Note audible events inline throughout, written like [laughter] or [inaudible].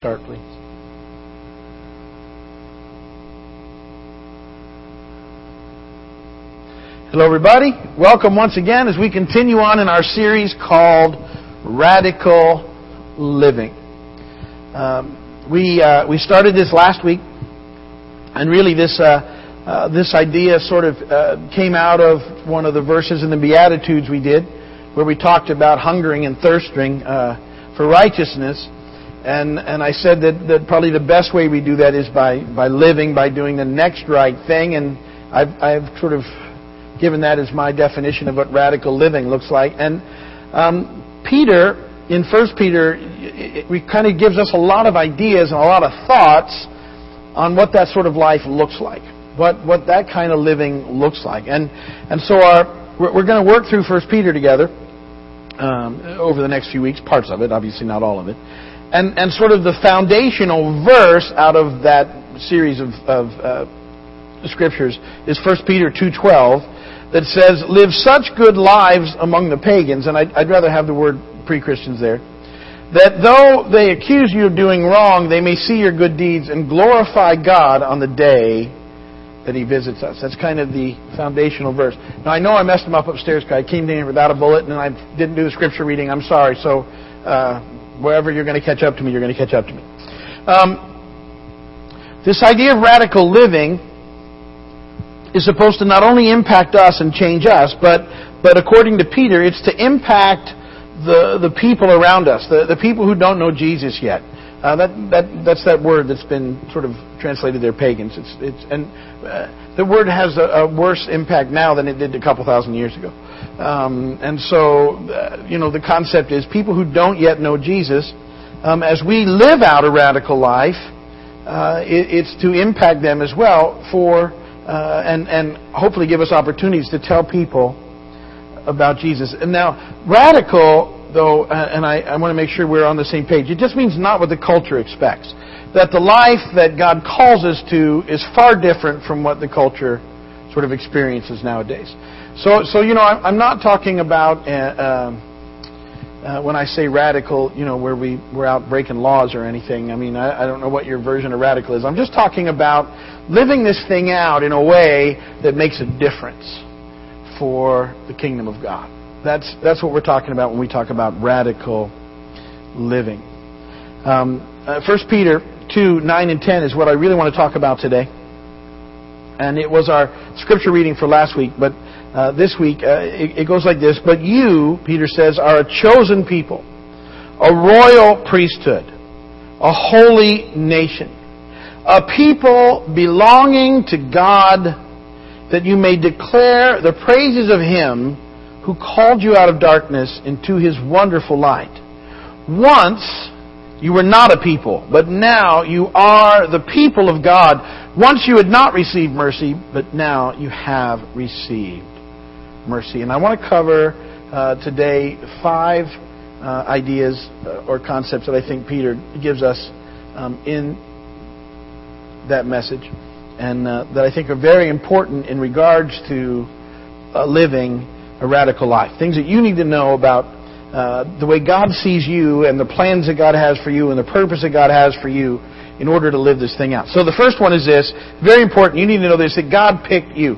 Start, please. Hello, everybody. Welcome once again as we continue on in our series called Radical Living. Um, we uh, we started this last week, and really this uh, uh, this idea sort of uh, came out of one of the verses in the Beatitudes we did, where we talked about hungering and thirsting uh, for righteousness. And, and I said that, that probably the best way we do that is by, by living, by doing the next right thing. And I've, I've sort of given that as my definition of what radical living looks like. And um, Peter, in 1 Peter, it, kind of gives us a lot of ideas and a lot of thoughts on what that sort of life looks like, what, what that kind of living looks like. And, and so our, we're, we're going to work through 1 Peter together um, over the next few weeks, parts of it, obviously not all of it. And, and sort of the foundational verse out of that series of, of uh, scriptures is 1 Peter 2.12 that says, Live such good lives among the pagans, and I'd, I'd rather have the word pre-Christians there, that though they accuse you of doing wrong, they may see your good deeds and glorify God on the day that He visits us. That's kind of the foundational verse. Now I know I messed them up upstairs because I came here without a bullet and I didn't do the scripture reading. I'm sorry. So uh, wherever you're going to catch up to me, you're going to catch up to me. Um, this idea of radical living is supposed to not only impact us and change us, but but according to Peter, it's to impact the the people around us, the, the people who don't know Jesus yet. Uh, that that that's that word that's been sort of translated there, pagans. It's it's and uh, the word has a, a, worse impact now than it did a couple thousand years ago. Um, and so, uh, you know, the concept is people who don't yet know Jesus. Um, as we live out a radical life, uh, it, it's to impact them as well for uh, and and hopefully give us opportunities to tell people about Jesus. And now, radical though, uh, and I, I want to make sure we're on the same page, it just means not what the culture expects. That the life that God calls us to is far different from what the culture sort of experiences nowadays. So, so you know, I'm not talking about uh, um, uh, when I say radical, you know, where we we're out breaking laws or anything. I mean, I, I don't know what your version of radical is. I'm just talking about living this thing out in a way that makes a difference for the kingdom of God. That's, that's what we're talking about when we talk about radical living. Um, uh, 1 Peter 2, 9 and 10 is what I really want to talk about today. And it was our scripture reading for last week, but uh, this week uh, it, it goes like this. But you, Peter says, are a chosen people, a royal priesthood, a holy nation, a people belonging to God, that you may declare the praises of Him who called you out of darkness into his wonderful light. Once you were not a people, but now you are the people of God. Once you had not received mercy, but now you have received mercy. And I want to cover uh, today five uh, ideas uh, or concepts that I think Peter gives us um, in that message, and uh, that I think are very important in regards to uh, living a radical life. Things that you need to know about uh, the way God sees you and the plans that God has for you and the purpose that God has for you in order to live this thing out. So the first one is this, very important. You need to know this, that God picked you.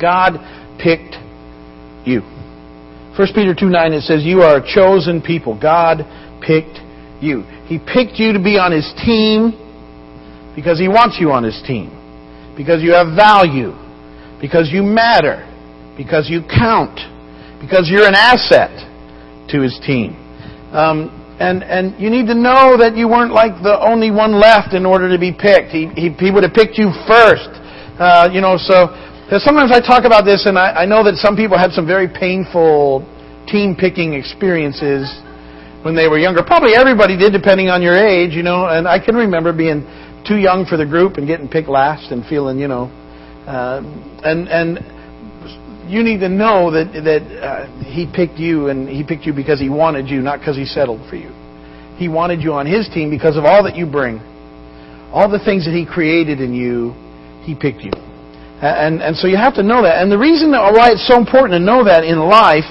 God picked you. 1 Peter 2 9, it says, You are a chosen people. God picked you. He picked you to be on His team because He wants you on His team. Because you have value. Because you matter because you count, because you're an asset to his team. Um, and, and you need to know that you weren't like the only one left in order to be picked. He, he, he would have picked you first. Uh, you know, so sometimes I talk about this, and I, I know that some people had some very painful team picking experiences when they were younger. Probably everybody did, depending on your age, you know. And I can remember being too young for the group and getting picked last and feeling, you know, uh, and and you need to know that that uh, he picked you and he picked you because he wanted you, not because he settled for you. He wanted you on his team because of all that you bring, all the things that he created in you. He picked you, and and so you have to know that. And the reason why it's so important to know that in life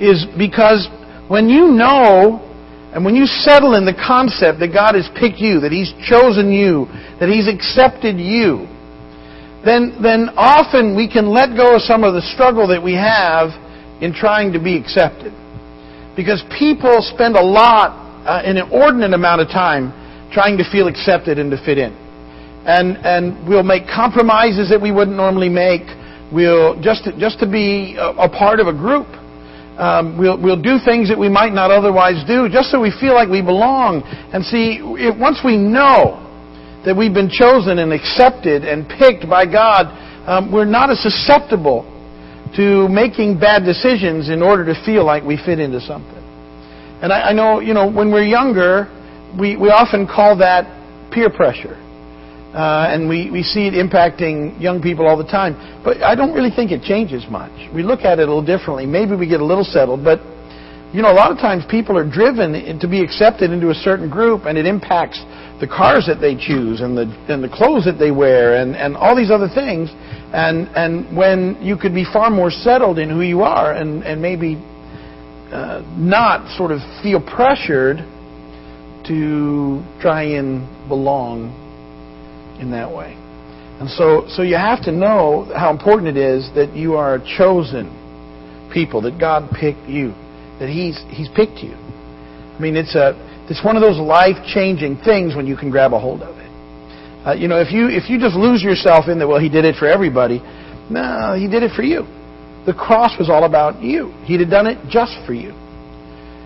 is because when you know And when you settle in the concept that God has picked you, that He's chosen you, that He's accepted you, then, then often we can let go of some of the struggle that we have in trying to be accepted. Because people spend a lot, uh, an inordinate amount of time, trying to feel accepted and to fit in. And, and we'll make compromises that we wouldn't normally make. We'll, just to, just to be a, a part of a group. Um, we'll, we'll do things that we might not otherwise do just so we feel like we belong. And see, once we know that we've been chosen and accepted and picked by God, um, we're not as susceptible to making bad decisions in order to feel like we fit into something. And I, I know, you know, when we're younger, we, we often call that peer pressure. Uh, and we, we see it impacting young people all the time. But I don't really think it changes much. We look at it a little differently. Maybe we get a little settled, but you know, a lot of times people are driven to be accepted into a certain group, and it impacts the cars that they choose and the and the clothes that they wear and, and all these other things. And and when you could be far more settled in who you are and and maybe uh, not sort of feel pressured to try and belong in that way. And so, so you have to know how important it is that you are a chosen people, that God picked you, that He's, He's picked you. I mean, it's, a, it's one of those life changing things when you can grab a hold of it. Uh, you know, if you, if you just lose yourself in that, well, He did it for everybody, no, He did it for you. The cross was all about you. He'd have done it just for you.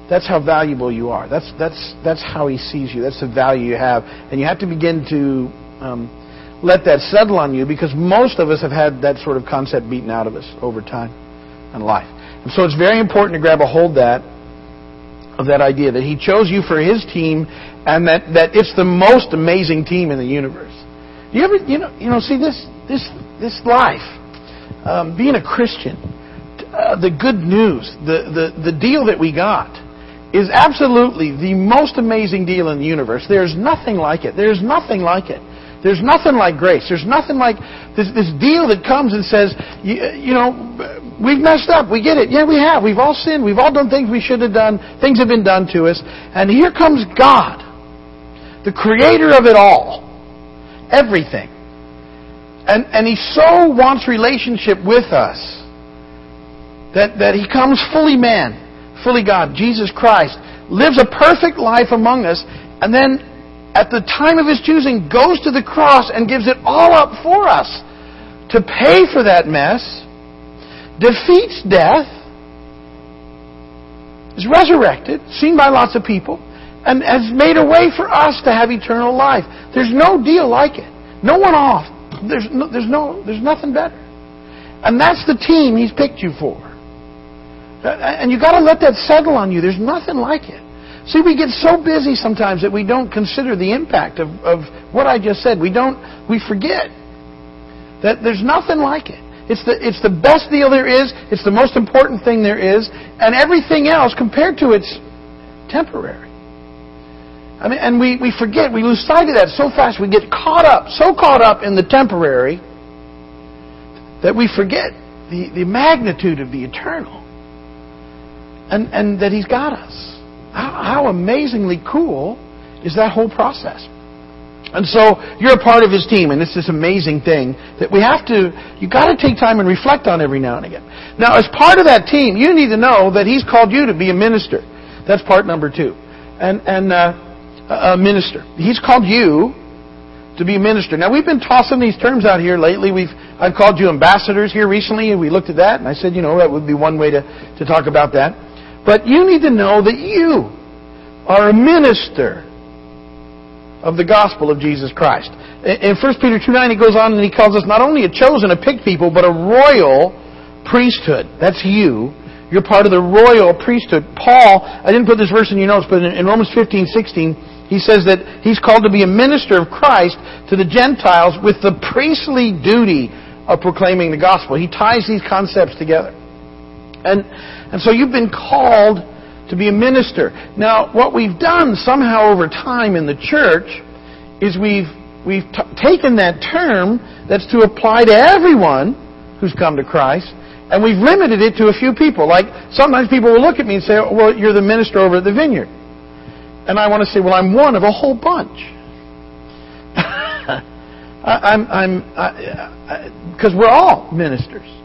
That's how valuable you are. That's, that's, that's how He sees you. That's the value you have. And you have to begin to um, let that settle on you because most of us have had that sort of concept beaten out of us over time and life. And so it's very important to grab a hold that of that idea that he chose you for his team and that, that it's the most amazing team in the universe. You ever you know you know see this this this life um, being a Christian uh, the good news the, the the deal that we got is absolutely the most amazing deal in the universe. There's nothing like it. There's nothing like it. There's nothing like grace. There's nothing like this, this deal that comes and says, you, you know, we've messed up. We get it. Yeah, we have. We've all sinned. We've all done things we should have done. Things have been done to us. And here comes God, the creator of it all. Everything. And, and He so wants relationship with us that, that He comes fully man, fully God, Jesus Christ, lives a perfect life among us, and then at the time of his choosing, goes to the cross and gives it all up for us to pay for that mess, defeats death, is resurrected, seen by lots of people, and has made a way for us to have eternal life. There's no deal like it. No one off. There's no, there's no, there's nothing better. And that's the team he's picked you for. And you've got to let that settle on you. There's nothing like it. See, we get so busy sometimes that we don't consider the impact of, of what I just said. We don't, we forget that there's nothing like it. It's the, it's the best deal there is. It's the most important thing there is. And everything else compared to it's temporary. I mean, and we, we forget, we lose sight of that so fast. We get caught up, so caught up in the temporary that we forget the, the magnitude of the eternal. And, and that He's got us. How, how amazingly cool is that whole process? And so you're a part of his team, and it's this amazing thing that we have to, you've got to take time and reflect on every now and again. Now, as part of that team, you need to know that he's called you to be a minister. That's part number two. And, and uh, a minister. He's called you to be a minister. Now, we've been tossing these terms out here lately. We've, I've called you ambassadors here recently, and we looked at that, and I said, you know, that would be one way to, to talk about that. But you need to know that you are a minister of the gospel of Jesus Christ. In 1 Peter 2 9, he goes on and he calls us not only a chosen, a picked people, but a royal priesthood. That's you. You're part of the royal priesthood. Paul, I didn't put this verse in your notes, but in Romans 15 16, he says that he's called to be a minister of Christ to the Gentiles with the priestly duty of proclaiming the gospel. He ties these concepts together. And and so you've been called to be a minister. Now, what we've done somehow over time in the church is we've, we've t- taken that term that's to apply to everyone who's come to Christ, and we've limited it to a few people. Like, sometimes people will look at me and say, well, you're the minister over at the vineyard. and I want to say, well, I'm one of a whole bunch. [laughs] I, I'm, I'm, because we're all ministers.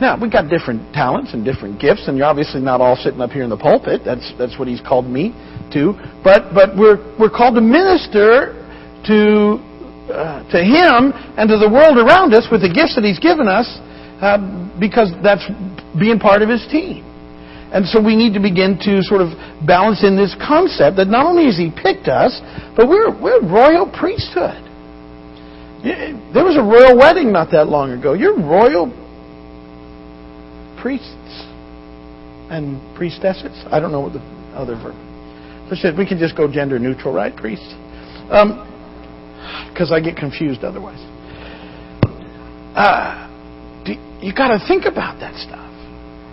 Now we've got different talents and different gifts, and you're obviously not all sitting up here in the pulpit. That's that's what He's called me to. But but we're we're called to minister to uh, to Him and to the world around us with the gifts that He's given us, uh, because that's being part of His team. And so we need to begin to sort of balance in this concept that not only has He picked us, but we're, we're royal priesthood. There was a royal wedding not that long ago. You're royal priests and priestesses. I don't know what the other verb. So we can just go gender neutral, right? Priests. Because um, I get confused otherwise. Uh, you got to think about that stuff.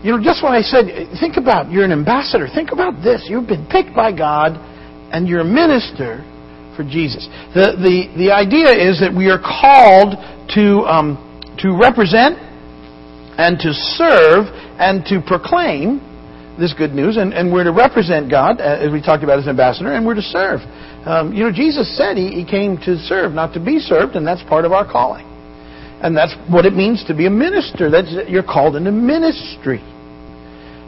You know, just what I said, think about you're an ambassador. Think about this. You've been picked by God and you're a minister for Jesus. The, the, the idea is that we are called to, um, to represent and to serve and to proclaim this good news, and, and we're to represent God, uh, as we talked about as ambassador, and we're to serve. Um, you know, Jesus said he, he came to serve, not to be served, and that's part of our calling. And that's what it means to be a minister. That's, you're called into ministry.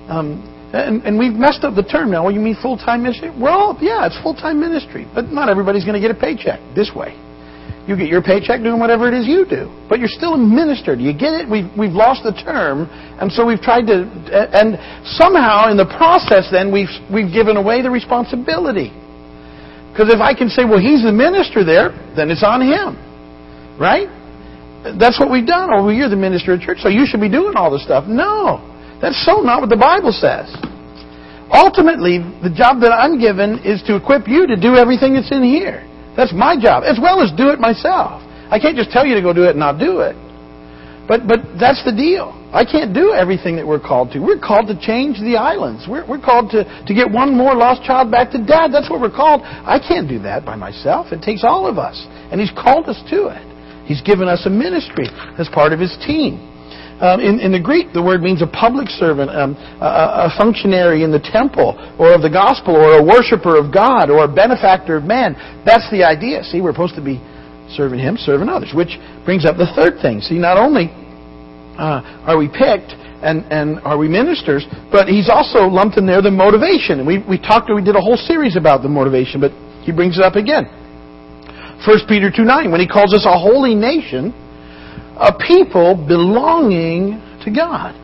Um, and, and, we've messed up the term now. Well, you mean full time ministry? Well, yeah, it's full time ministry, but not everybody's going to get a paycheck this way. You get your paycheck doing whatever it is you do, but you're still a minister. Do you get it? We've we've lost the term, and so we've tried to, and somehow in the process, then we've we've given away the responsibility. Because if I can say, well, he's the minister there, then it's on him, right? That's what we've done. Oh, well, you're the minister of church, so you should be doing all the stuff. No, that's so not what the Bible says. Ultimately, the job that I'm given is to equip you to do everything that's in here. That's my job, as well as do it myself. I can't just tell you to go do it and not do it. But but that's the deal. I can't do everything that we're called to. We're called to change the islands. We're, we're called to, to get one more lost child back to dad. That's what we're called. I can't do that by myself. It takes all of us. And He's called us to it. He's given us a ministry as part of His team. Um, in, in, the Greek, the word means a public servant, um, a, a, functionary in the temple, or of the gospel, or a worshiper of God, or a benefactor of man. That's the idea. See, we're supposed to be serving Him, serving others, which brings up the third thing. See, not only uh, are we picked and, and are we ministers, but He's also lumped in there the motivation. And we, we talked, we did a whole series about the motivation, but He brings it up again. 1 Peter 2 9, when He calls us a holy nation, a people belonging to God.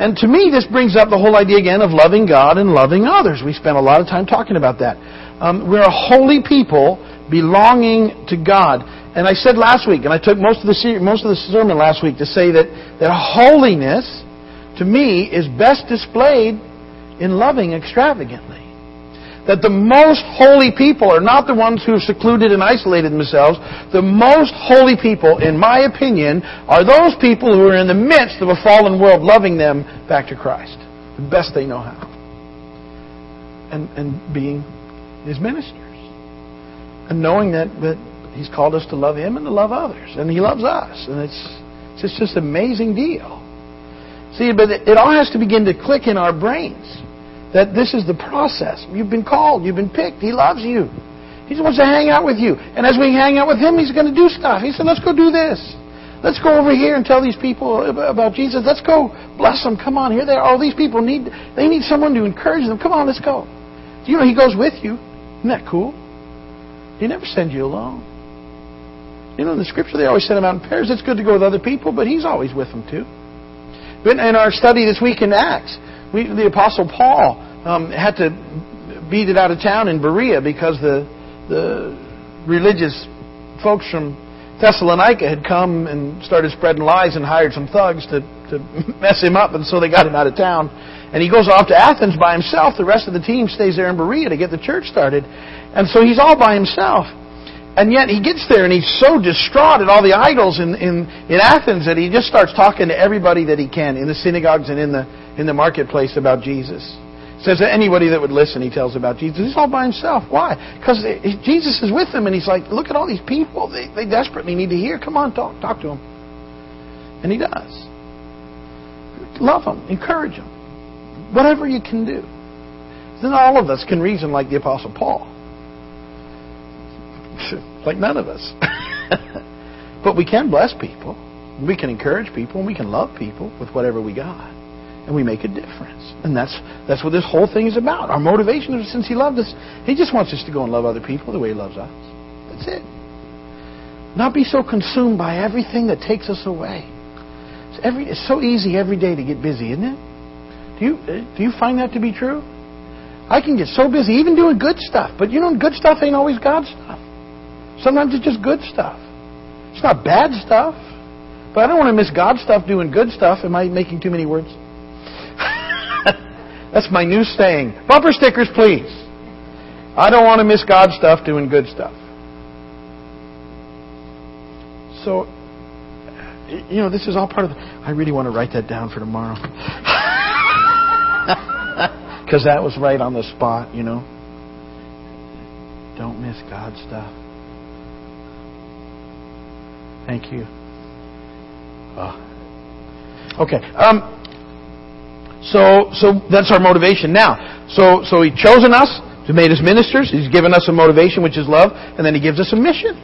And to me, this brings up the whole idea again of loving God and loving others. We spent a lot of time talking about that. Um, we're a holy people belonging to God. And I said last week, and I took most of the most of the sermon last week to say that that holiness, to me, is best displayed in loving extravagantly that the most holy people are not the ones who have secluded and isolated themselves. The most holy people, in my opinion, are those people who are in the midst of a fallen world loving them back to Christ. The best they know how. And, and being His ministers. And knowing that, that He's called us to love Him and to love others. And He loves us. And it's, it's just, an amazing deal. See, but it all has to begin to click in our brains that this is the process. You've been called. You've been picked. He loves you. He wants to hang out with you. And as we hang out with him, he's going to do stuff. He said, let's go do this. Let's go over here and tell these people about Jesus. Let's go bless them. Come on, here they are. All these people need, they need someone to encourage them. Come on, let's go. You know, he goes with you. Isn't that cool? He never sends you alone. You know, in the scripture, they always send him out in pairs. It's good to go with other people, but he's always with them too. In our study this week in Acts, we, the Apostle Paul um, had to beat it out of town in Berea because the the religious folks from Thessalonica had come and started spreading lies and hired some thugs to, to [laughs] mess him up, and so they got him out of town. And he goes off to Athens by himself. The rest of the team stays there in Berea to get the church started. And so he's all by himself. And yet he gets there and he's so distraught at all the idols in, in, in Athens that he just starts talking to everybody that he can in the synagogues and in the, in the marketplace about Jesus. says that anybody that would listen, he tells about Jesus. He's all by himself. Why? Because Jesus is with him, and he's like, look at all these people. They, they desperately need to hear. Come on, talk, talk to them. And he does. Love them, encourage them, whatever you can do. Then all of us can reason like the Apostle Paul. [laughs] like none of us. [laughs] but we can bless people. We can encourage people and we can love people with whatever we got. And we make a difference. And that's that's what this whole thing is about. Our motivation is since he loved us, he just wants us to go and love other people the way he loves us. That's it. Not be so consumed by everything that takes us away. It's, every, it's so easy every day to get busy, isn't it? Do you, uh, do you find that to be true? I can get so busy, even doing good stuff. But you know, good stuff ain't always God stuff. Sometimes it's just good stuff. It's not bad stuff. But I don't want to miss God stuff doing good stuff. Am I making too many words? That's my new saying. Bumper stickers, please. I don't want to miss God stuff doing good stuff. So, you know, this is all part of the. I really want to write that down for tomorrow. [laughs] Because that was right on the spot, you know. Don't miss God stuff. Thank you. Oh. Okay. Um, so, so that's our motivation. Now, so, so He chosen us, He made us ministers. He's given us a motivation, which is love, and then He gives us a mission.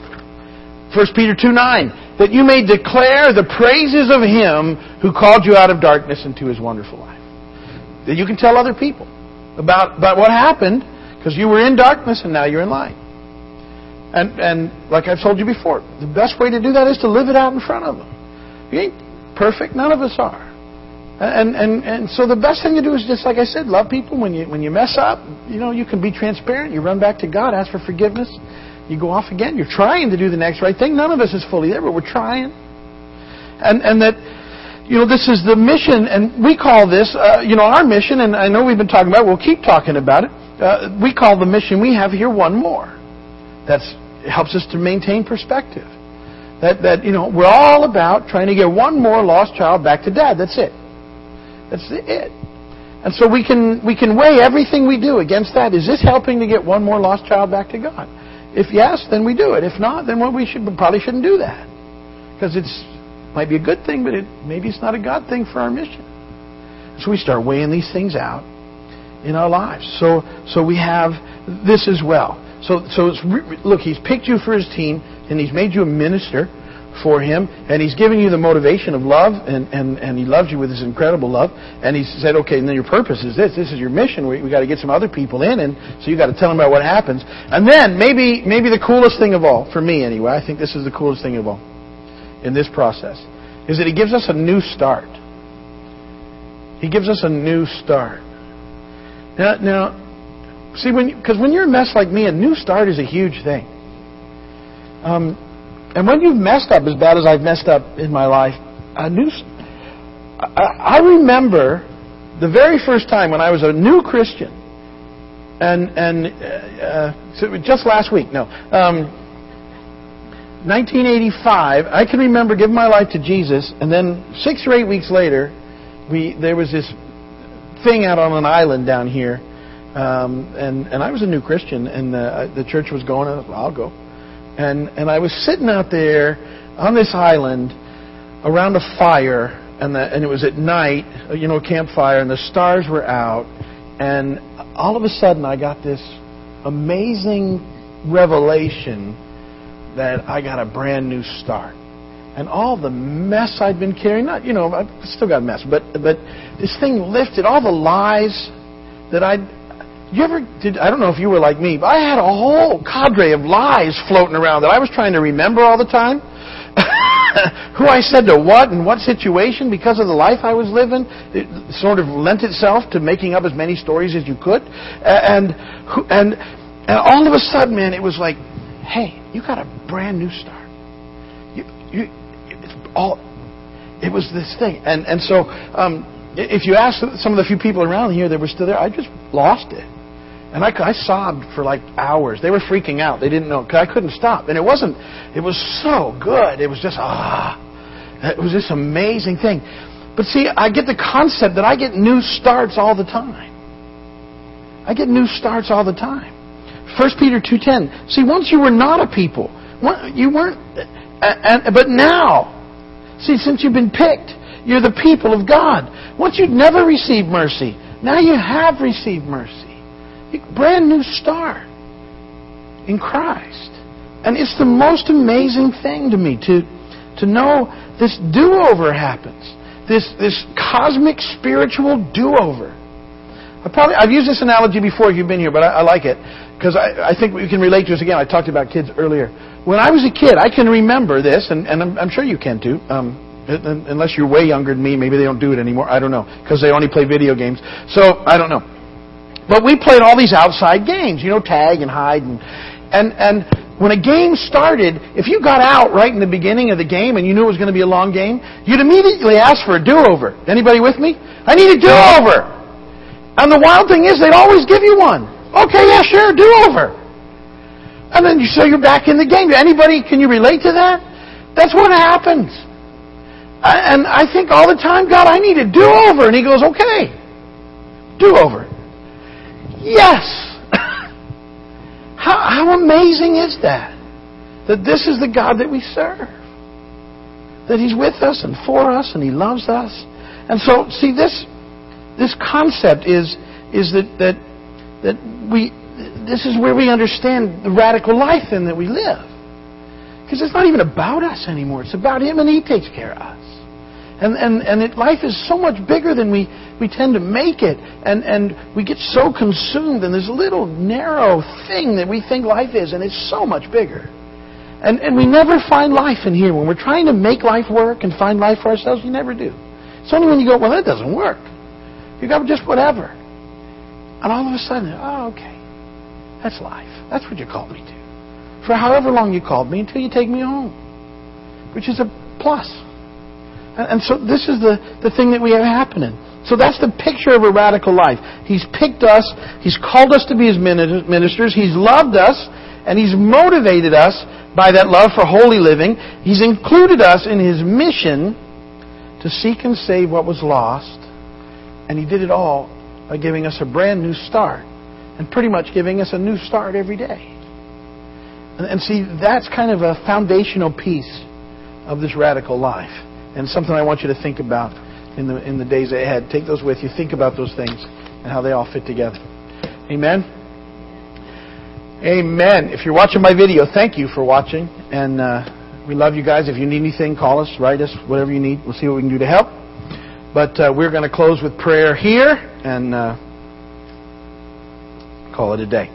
1 Peter 2 9, that you may declare the praises of Him who called you out of darkness into His wonderful life. That you can tell other people about, about what happened because you were in darkness and now you're in light. And, and like I've told you before, the best way to do that is to live it out in front of them. You ain't perfect, none of us are. And, and, and so the best thing to do is just like I said, love people. When you, when you mess up, you know, you can be transparent. You run back to God, ask for forgiveness. You go off again. You're trying to do the next right thing. None of us is fully there, but we're trying. And, and that, you know, this is the mission, and we call this, uh, you know, our mission, and I know we've been talking about it, we'll keep talking about it. Uh, we call the mission we have here one more. That helps us to maintain perspective. That, that, you know, we're all about trying to get one more lost child back to dad. That's it. That's it. And so we can, we can weigh everything we do against that. Is this helping to get one more lost child back to God? If yes, then we do it. If not, then well, we should probably shouldn't do that because it's might be a good thing, but it, maybe it's not a God thing for our mission. So we start weighing these things out in our lives. So so we have this as well. So so it's, look, He's picked you for His team, and He's made you a minister for Him, and He's given you the motivation of love, and, and, and He loves you with His incredible love. And He said, okay, and then your purpose is this. This is your mission. We, we got to get some other people in, and so you got to tell them about what happens. And then maybe maybe the coolest thing of all, for me anyway, I think this is the coolest thing of all in this process, is that He gives us a new start. He gives us a new start. Now, now see, when because when you're a mess like me, a new start is a huge thing. Um, and when you've messed up as bad as I've messed up in my life, a new, I, I remember the very first time when I was a new Christian, and and uh, so just last week, no, um, 1985. I can remember giving my life to Jesus, and then six or eight weeks later, we there was this thing out on an island down here, um, and and I was a new Christian, and uh, the church was going. I'll go. And, and I was sitting out there on this island around a fire, and, the, and it was at night, you know, campfire, and the stars were out. And all of a sudden, I got this amazing revelation that I got a brand new start. And all the mess I'd been carrying, not, you know, I've still got mess, but, but this thing lifted, all the lies that I'd, you ever did? I don't know if you were like me, but I had a whole cadre of lies floating around that I was trying to remember all the time. [laughs] Who I said to what and what situation because of the life I was living, it sort of lent itself to making up as many stories as you could, and and and all of a sudden, man, it was like, hey, you got a brand new start. You you it's all. It was this thing, and and so. Um, if you ask some of the few people around here that were still there, I just lost it. And I, I sobbed for like hours. They were freaking out. They didn't know because I couldn't stop. And it wasn't. It was so good. It was just ah. It was this amazing thing. But see, I get the concept that I get new starts all the time. I get new starts all the time. 1 Peter 2.10. See, once you were not a people. You weren't... But now, see, since you've been picked, you're the people of God. Once you'd never received mercy, now you have received mercy brand new start in Christ. And it's the most amazing thing to me to, to know this do-over happens. This, this cosmic spiritual do-over. I probably, I've used this analogy before if you've been here, but I, I like it because I, I think we can relate to this again. I talked about kids earlier. When I was a kid, I can remember this, and, and I'm, I'm sure you can too. Um, unless you're way younger than me, maybe they don't do it anymore. I don't know because they only play video games. So I don't know. But we played all these outside games, you know, tag and hide, and and and when a game started, if you got out right in the beginning of the game and you knew it was going to be a long game, you'd immediately ask for a do-over. Anybody with me? I need a do-over. And the wild thing is, they'd always give you one. Okay, yeah, sure, do-over. And then you so you're back in the game. Anybody, can you relate to that? That's what happens. And I think all the time, God, I need a do-over. And He goes, okay, do-over. Yes. [coughs] how, how amazing is that? That this is the God that we serve. That He's with us and for us and He loves us. And so, see, this, this concept is, is that, that, that we, this is where we understand the radical life in that we live. Because it's not even about us anymore. It's about Him and He takes care of us. And, and, and it, life is so much bigger than we, we tend to make it. And, and we get so consumed in this little narrow thing that we think life is, and it's so much bigger. And, and we never find life in here. When we're trying to make life work and find life for ourselves, we never do. It's only when you go, well, that doesn't work. You go, just whatever. And all of a sudden, oh, okay. That's life. That's what you called me to. For however long you called me until you take me home. Which is a plus. And, and so this is the, the thing that we have happening. So that's the picture of a radical life. He's picked us, He's called us to be His ministers, He's loved us, and He's motivated us by that love for holy living. He's included us in His mission to seek and save what was lost, and He did it all by giving us a brand new start, and pretty much giving us a new start every day. And, and see, that's kind of a foundational piece of this radical life and something I want you to think about in the in the days ahead. Take those with you. Think about those things and how they all fit together. Amen. Amen. If you're watching my video, thank you for watching, and uh, we love you guys. If you need anything, call us, write us, whatever you need. We'll see what we can do to help. But uh, we're going to close with prayer here and uh, call it a day.